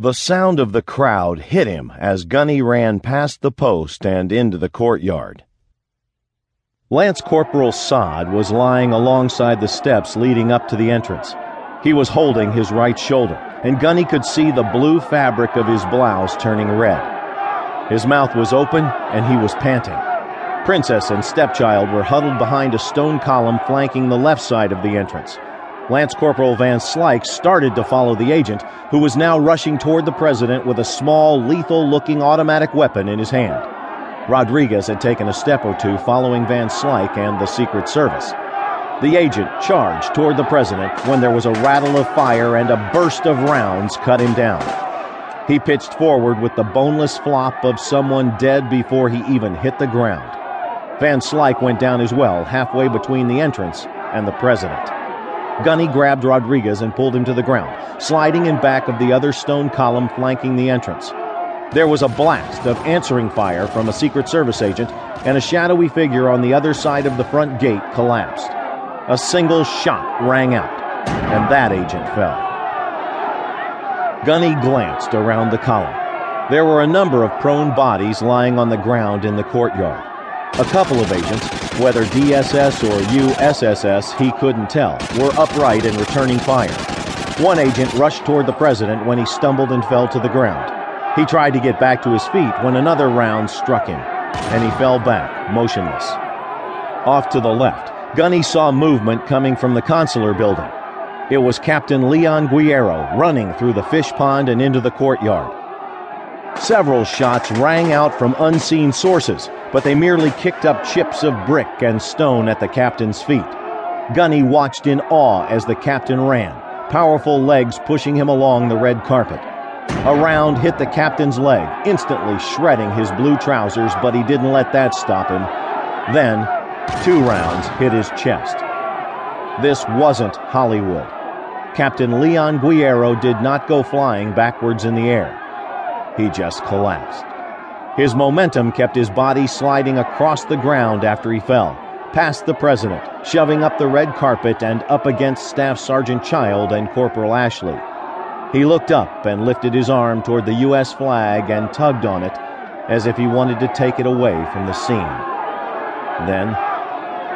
The sound of the crowd hit him as Gunny ran past the post and into the courtyard. Lance Corporal Sod was lying alongside the steps leading up to the entrance. He was holding his right shoulder, and Gunny could see the blue fabric of his blouse turning red. His mouth was open, and he was panting. Princess and stepchild were huddled behind a stone column flanking the left side of the entrance. Lance Corporal Van Slyke started to follow the agent, who was now rushing toward the president with a small, lethal looking automatic weapon in his hand. Rodriguez had taken a step or two following Van Slyke and the Secret Service. The agent charged toward the president when there was a rattle of fire and a burst of rounds cut him down. He pitched forward with the boneless flop of someone dead before he even hit the ground. Van Slyke went down as well, halfway between the entrance and the president. Gunny grabbed Rodriguez and pulled him to the ground, sliding in back of the other stone column flanking the entrance. There was a blast of answering fire from a Secret Service agent, and a shadowy figure on the other side of the front gate collapsed. A single shot rang out, and that agent fell. Gunny glanced around the column. There were a number of prone bodies lying on the ground in the courtyard. A couple of agents, whether DSS or USSS, he couldn't tell, were upright and returning fire. One agent rushed toward the president when he stumbled and fell to the ground. He tried to get back to his feet when another round struck him, and he fell back, motionless. Off to the left, Gunny saw movement coming from the consular building. It was Captain Leon Guerrero running through the fish pond and into the courtyard. Several shots rang out from unseen sources, but they merely kicked up chips of brick and stone at the captain's feet. Gunny watched in awe as the captain ran, powerful legs pushing him along the red carpet. A round hit the captain's leg, instantly shredding his blue trousers, but he didn't let that stop him. Then, two rounds hit his chest. This wasn't Hollywood. Captain Leon Guerrero did not go flying backwards in the air. He just collapsed. His momentum kept his body sliding across the ground after he fell, past the president, shoving up the red carpet and up against Staff Sergeant Child and Corporal Ashley. He looked up and lifted his arm toward the U.S. flag and tugged on it as if he wanted to take it away from the scene. Then,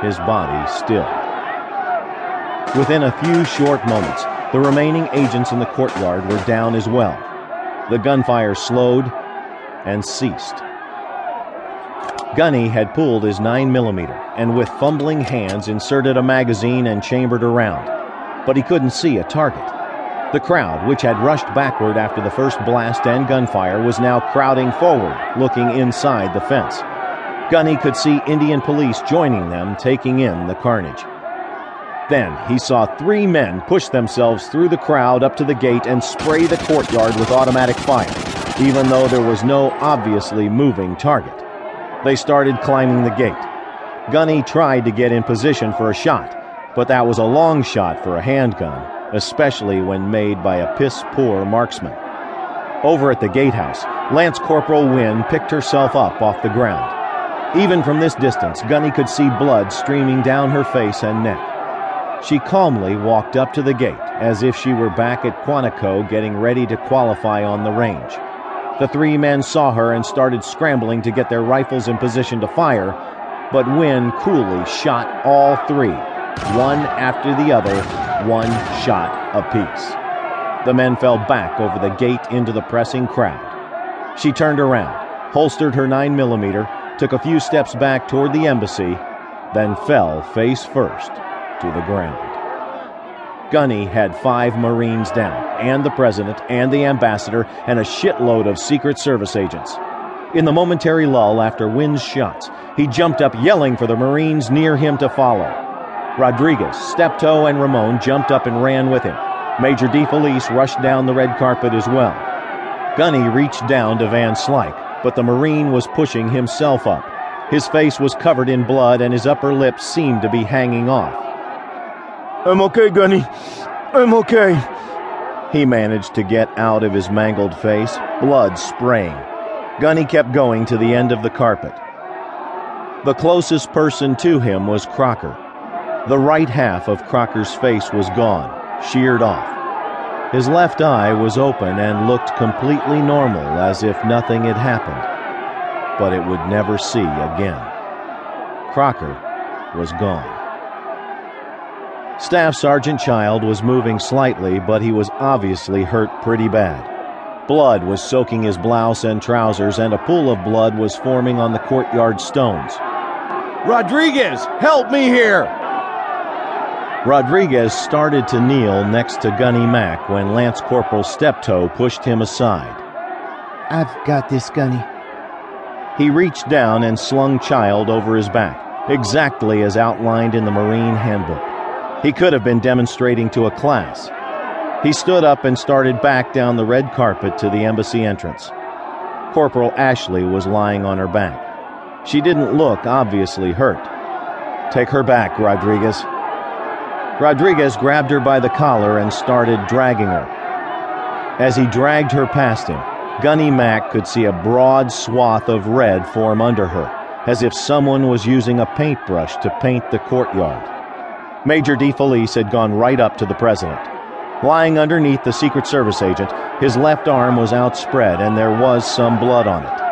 his body stilled. Within a few short moments, the remaining agents in the courtyard were down as well. The gunfire slowed and ceased. Gunny had pulled his 9mm and with fumbling hands inserted a magazine and chambered a round, but he couldn't see a target. The crowd, which had rushed backward after the first blast and gunfire, was now crowding forward, looking inside the fence. Gunny could see Indian police joining them, taking in the carnage. Then he saw three men push themselves through the crowd up to the gate and spray the courtyard with automatic fire, even though there was no obviously moving target. They started climbing the gate. Gunny tried to get in position for a shot, but that was a long shot for a handgun, especially when made by a piss poor marksman. Over at the gatehouse, Lance Corporal Wynn picked herself up off the ground. Even from this distance, Gunny could see blood streaming down her face and neck. She calmly walked up to the gate as if she were back at Quantico getting ready to qualify on the range. The three men saw her and started scrambling to get their rifles in position to fire, but Wynn coolly shot all three, one after the other, one shot apiece. The men fell back over the gate into the pressing crowd. She turned around, holstered her 9mm, took a few steps back toward the embassy, then fell face first to the ground. Gunny had five Marines down, and the President, and the Ambassador, and a shitload of Secret Service agents. In the momentary lull after Wynn's shots, he jumped up yelling for the Marines near him to follow. Rodriguez, Steptoe, and Ramon jumped up and ran with him. Major DeFelice rushed down the red carpet as well. Gunny reached down to Van Slyke, but the Marine was pushing himself up. His face was covered in blood and his upper lip seemed to be hanging off. I'm okay, Gunny. I'm okay. He managed to get out of his mangled face, blood spraying. Gunny kept going to the end of the carpet. The closest person to him was Crocker. The right half of Crocker's face was gone, sheared off. His left eye was open and looked completely normal as if nothing had happened, but it would never see again. Crocker was gone. Staff Sergeant Child was moving slightly, but he was obviously hurt pretty bad. Blood was soaking his blouse and trousers, and a pool of blood was forming on the courtyard stones. Rodriguez, help me here! Rodriguez started to kneel next to Gunny Mack when Lance Corporal Steptoe pushed him aside. I've got this, Gunny. He reached down and slung Child over his back, exactly as outlined in the Marine Handbook. He could have been demonstrating to a class. He stood up and started back down the red carpet to the embassy entrance. Corporal Ashley was lying on her back. She didn't look obviously hurt. Take her back, Rodriguez. Rodriguez grabbed her by the collar and started dragging her. As he dragged her past him, Gunny Mack could see a broad swath of red form under her, as if someone was using a paintbrush to paint the courtyard. Major DeFelice had gone right up to the president. Lying underneath the Secret Service agent, his left arm was outspread and there was some blood on it.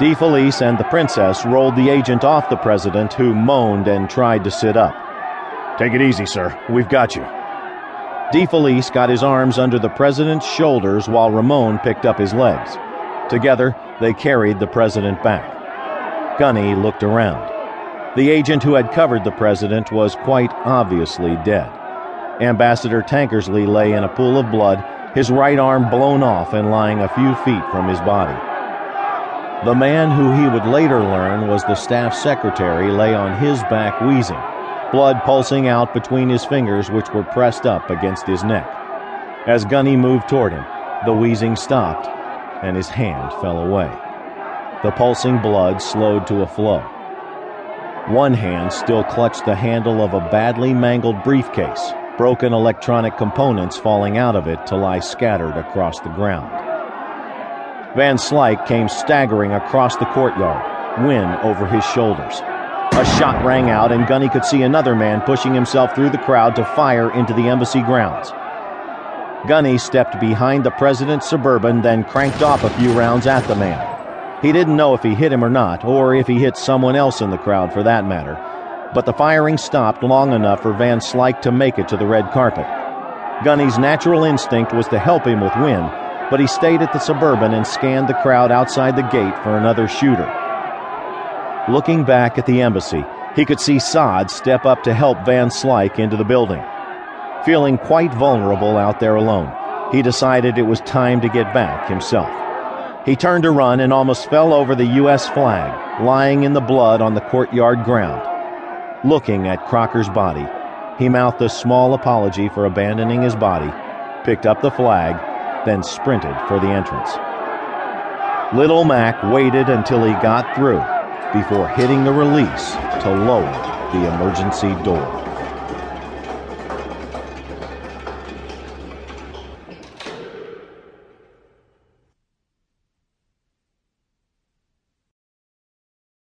DeFelice and the princess rolled the agent off the president, who moaned and tried to sit up. Take it easy, sir. We've got you. DeFelice got his arms under the president's shoulders while Ramon picked up his legs. Together, they carried the president back. Gunny looked around. The agent who had covered the president was quite obviously dead. Ambassador Tankersley lay in a pool of blood, his right arm blown off and lying a few feet from his body. The man who he would later learn was the staff secretary lay on his back wheezing, blood pulsing out between his fingers which were pressed up against his neck. As Gunny moved toward him, the wheezing stopped and his hand fell away. The pulsing blood slowed to a flow. One hand still clutched the handle of a badly mangled briefcase broken electronic components falling out of it to lie scattered across the ground. Van Slyke came staggering across the courtyard, Wynn over his shoulders. A shot rang out, and Gunny could see another man pushing himself through the crowd to fire into the embassy grounds. Gunny stepped behind the president's suburban, then cranked off a few rounds at the man. He didn't know if he hit him or not, or if he hit someone else in the crowd for that matter, but the firing stopped long enough for Van Slyke to make it to the red carpet. Gunny's natural instinct was to help him with Wynn, but he stayed at the Suburban and scanned the crowd outside the gate for another shooter. Looking back at the embassy, he could see Sod step up to help Van Slyke into the building. Feeling quite vulnerable out there alone, he decided it was time to get back himself. He turned to run and almost fell over the U.S. flag, lying in the blood on the courtyard ground. Looking at Crocker's body, he mouthed a small apology for abandoning his body, picked up the flag, then sprinted for the entrance. Little Mac waited until he got through before hitting the release to lower the emergency door.